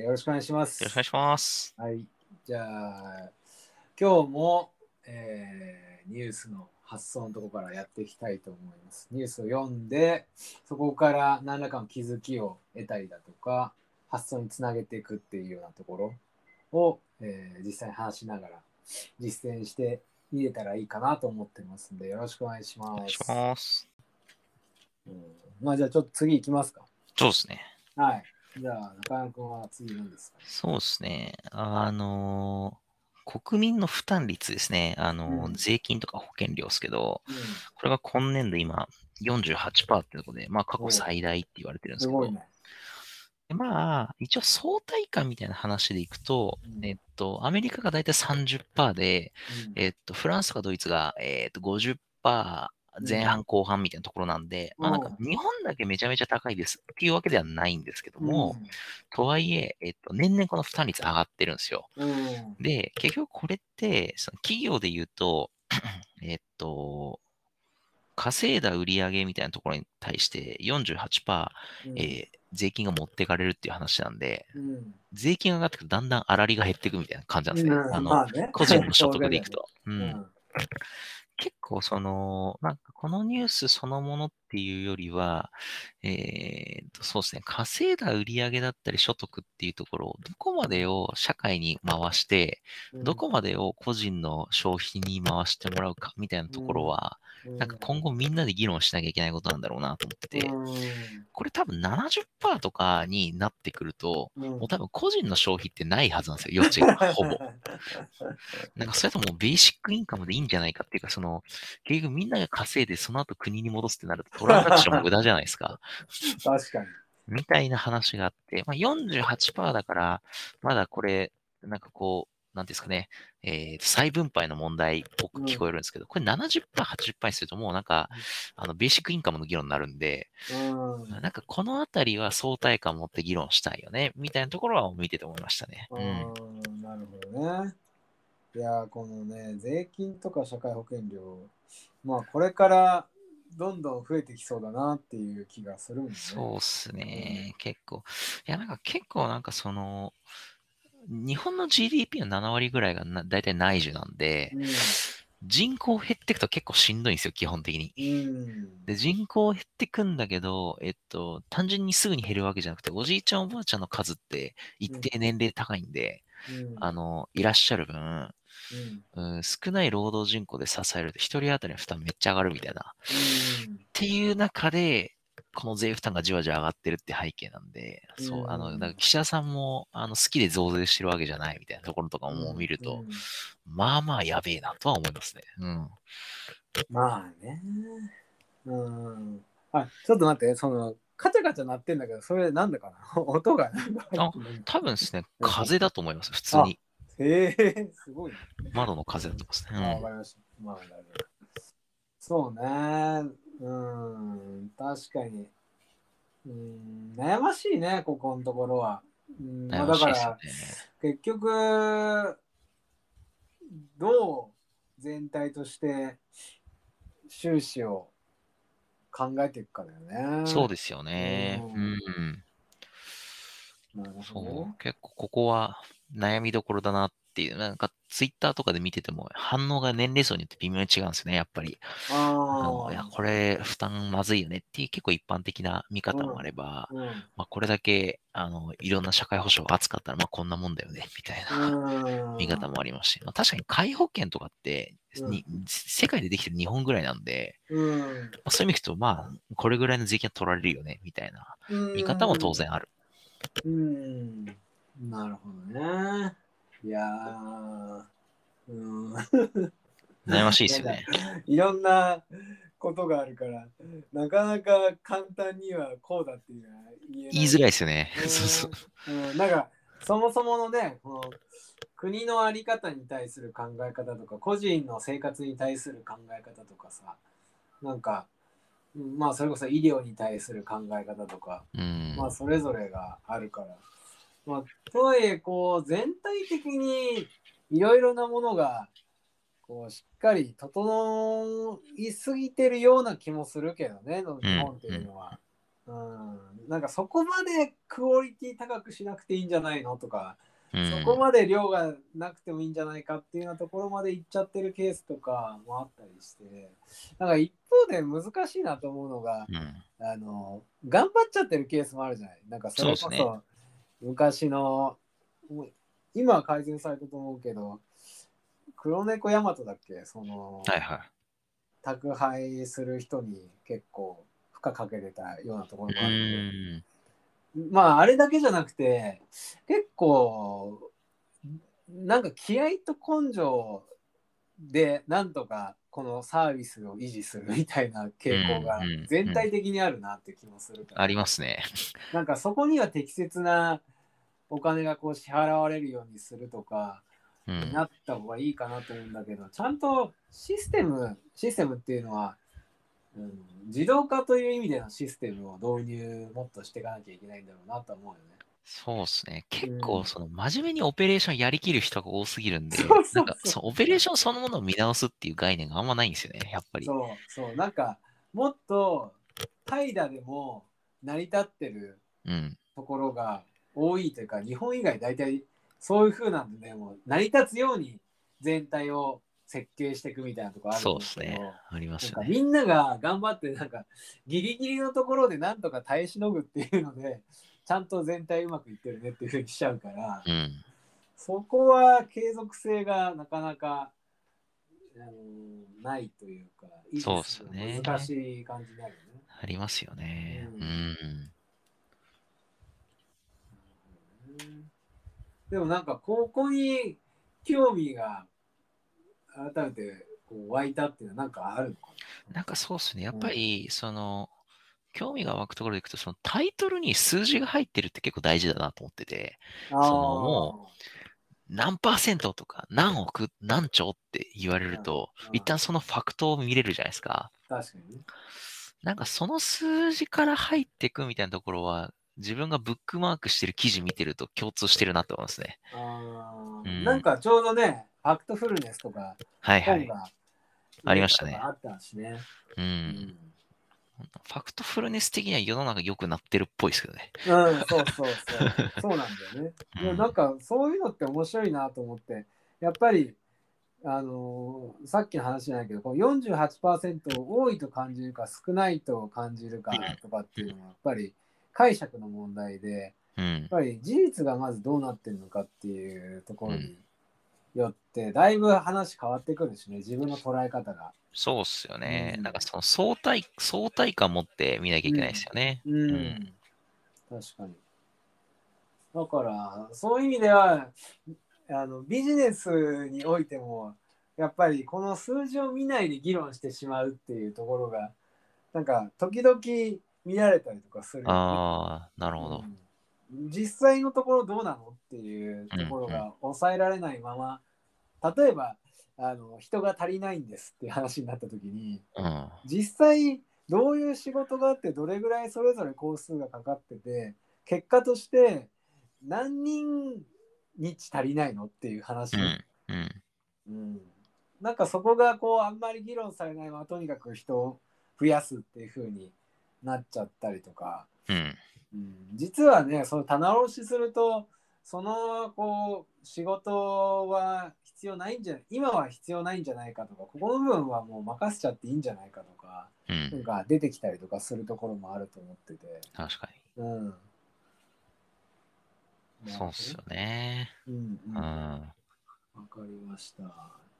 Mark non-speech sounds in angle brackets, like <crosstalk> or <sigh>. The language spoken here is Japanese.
よろしくお願いします。よろしくお願いします。はい。じゃあ、今日も、えーニュースの発想のところからやっていきたいと思います。ニュースを読んで、そこから何らかの気づきを得たりだとか、発想につなげていくっていうようなところを、えー実際に話しながら実践して見れたらいいかなと思ってますんで、よろしくお願いします。お願いします。うん、まあじゃあちょっと次行きますか。そうですね。はい。じゃあ中山君は次何ですか、そうですね。あのー国民の負担率ですね。あのーうん。税金とか保険料ですけど、うん、これが今年度今48%ってところで、まあ過去最大って言われてるんですけど、ね。でまあ、一応相対感みたいな話でいくと、うん。えっと、アメリカが大体30%で、うん。えっと、フランスとかドイツが、えっと、50%前半後半みたいなところなんで、まあなんか日本だけめちゃめちゃ高いですっていうわけではないんですけども、とはいえ、えっと、年々この負担率上がってるんですよ。うん、うんで、結局これって、その企業で言うと、<clears throat> えっと、稼いだ売り上げみたいなところに対して48%、うん。えー税金が持ってかれるっていう話なんで、うん。税金が上がってくとだんだん粗利が減っていくみたいな感じなんですね。うん。あの、まあね。個人の所得でいくと。<laughs> うん。結構その、なんかこのニュースそのものっていうよりは、えーと、そうですね、稼いだ売り上げだったり所得っていうところをどこまでを社会に回して、うん。どこまでを個人の消費に回してもらうかみたいなところは、なんか今後みんなで議論しなきゃいけないことなんだろうなと思ってて、うんこれ多分70%とかになってくると、うんもう多分個人の消費ってないはずなんですよ、余地が、ほぼ。<laughs> なんかそれともうベーシックインカムでいいんじゃないかっていうか、その、結局みんなが稼いでその後国に戻すってなるとトランザクション無駄じゃないですか。確かに。みたいな話があって、まあ、48%だから、まだこれ、なんかこう、なんですかね、えーと再分配の問題っぽく聞こえるんですけど、これ70%、80%にするともうなんか、あの、ベーシックインカムの議論になるんで、うんなんかこのあたりは相対感を持って議論したいよね、みたいなところは見てて思いましたね。うん。うんなるほどね。いやー、このね、税金とか社会保険料、まあ、これからどんどん増えてきそうだなっていう気がするんで、ね。そうっすね、結構。いや、なんか結構なんかその、日本の GDP の7割ぐらいがな大体内需なんで、人口減っていくと結構しんどいんですよ、基本的に。うん。うん。で、人口減ってくんだけど、えっと、単純にすぐに減るわけじゃなくて、おじいちゃんおばあちゃんの数って一定年齢高いんで、うんあの、いらっしゃる分、うんうん、少ない労働人口で支えると一人当たりの負担めっちゃ上がるみたいな。うんっていう中で、この税負担がじわじわ上がってるって背景なんで、そう、あの、うんだから岸田さんも、あの、好きで増税してるわけじゃないみたいなところとかも見ると、うんまあまあやべえなとは思いますね。うん。まあね。うん。あ、ちょっと待って、その、カチャカチャ鳴ってんだけど、それなんだかな？<laughs> 音がなんか入ってる多分ですね、風だと思います、普通に。へえ、すごいね。窓の風だと思いますあ、わね。かりました。まあ。そうね。うん、確かに。うん、悩ましいね、ここのところは。うん、うん。まあ、悩ましいだから。結局、どう全体として収支を考えていくかだよね。そうですよね。ううんん。なるほそう。結構ここは悩みどころだなっていう、なんかツイッターとかで見てても反応が年齢層によって微妙に違うんですよね、やっぱり。あのあいや、これ負担まずいよねっていう結構一般的な見方もあれば、あ。うんまあこれだけ、あの、いろんな社会保障が厚かったら、まあこんなもんだよね、みたいなうん見方もありますし、まあ確かに皆保険とかって、うんに世界でできてる日本ぐらいなんで、うんまあ、そういう意味でいくと、まあ、これぐらいの税金は取られるよね、みたいな見方も当然ある。うん。なるほどね。いやー、うん。悩ましいですよね。<laughs> いろんなことがあるから、なかなか簡単にはこうだっていうのは言えない。言いづらいですよね。うん <laughs> そうそう。うん、なんかそもそものねこの国の在り方に対する考え方とか個人の生活に対する考え方とかさなんか、うんまあそれこそ医療に対する考え方とか、うん。まあそれぞれがあるから、まあ、とはいえこう全体的にいろいろなものがこうしっかり整いすぎてるような気もするけどね日本っていうのは。うん、なんかそこまでクオリティ高くしなくていいんじゃないのとか、うん。そこまで量がなくてもいいんじゃないかっていうようなところまでいっちゃってるケースとかもあったりしてなんか一方で難しいなと思うのがうん。あの頑張っちゃってるケースもあるじゃないなんかそれこそ昔のもう今は改善されたと思うけど黒猫ヤマトだっけ？その、はいはい。宅配する人に結構負荷かけてたようなところうもある。まああれだけじゃなくて結構なんか気合と根性でなんとかこのサービスを維持するみたいな傾向が全体的にあるなって気もするから、ありますね。なんかそこには適切なお金がこう支払われるようにするとかうん。なった方がいいかなと思うんだけど、ちゃんとシステムシステムっていうのは、うん、自動化という意味でのシステムを導入もっとしていかなきゃいけないんだろうなと思うよね。そうですね。結うん構、その、真面目にオペレーションやりきる人が多すぎるんで、そうそうそうなんか、そう、オペレーションそのものを見直すっていう概念があんまないんですよね、やっぱり。そうそうなんかもっと怠惰でも成り立ってるうん。ところが多いというか日本以外大体そういう風なんでねもう成り立つように全体を設計していくみたいなところあるんですけどそうですねありますよね。なんかみんなが頑張ってなんかギリギリのところでなんとか耐えしのぐっていうのでちゃんと全体うまくいってるねっていう風にしちゃうから、うん。そこは継続性がなかなか、あのないというか、維持そうっすよね難しい感じになるよね。ありますよね。ううんん。でもなんかここに興味が改めてこう湧いたっていうのはなんかあるのかな？んかそうですね。やっぱり、その、興味が湧くところでいくと、そのタイトルに数字が入ってるって結構大事だなと思ってて、なそのも何パーセントとか何億、何兆って言われるとうん、一旦そのファクトを見れるじゃないですか。確かにね。なんかその数字から入っていくみたいなところは、自分がブックマークしてる記事見てると共通してるなと思いますね。あーうんなんかちょうどね、ファクトフルネスとかはいはい。ありましたねあったしね。う。。うんファクトフルネス的には世の中良くなってるっぽいですけどね。うん、そうそうそう。そうなんだよね。<laughs> うんいやなんかそういうのって面白いなと思って、やっぱり、あのーさっきの話じゃないけど、この48%を多いと感じるか少ないと感じるかとかっていうのはやっぱり解釈の問題で、うんやっ。ぱり事実がまずどうなってるのかっていうところによって、だいぶ話変わってくるしね、自分の捉え方が。そうっすよね。うんなんかその相対、相対感持って見なきゃいけないですよね。うん、うん確かに。だから、そういう意味では、あのビジネスにおいても、やっぱりこの数字を見ないで議論してしまうっていうところが、なんか、時々見られたりとかするああ、なるほど。うん実際のところどうなのっていうところうんうが抑えられないまま、例えばあの人が足りないんですっていう話になった時にうん。実際どういう仕事があってどれぐらいそれぞれ工数がかかってて結果として何人日足りないのっていう話、うん。うん。うんなんかそこがこうあんまり議論されないままとにかく人を増やすっていう風になっちゃったりとか。うん。うん実はねその棚卸しするとそのこう仕事は必要ないんじゃ今は必要ないんじゃないかとかここの部分はもう任せちゃっていいんじゃないかとかうなんん。か出てきたりとかするところもあると思ってて確かうんに。そうっすよね。うんうんうん。わかりました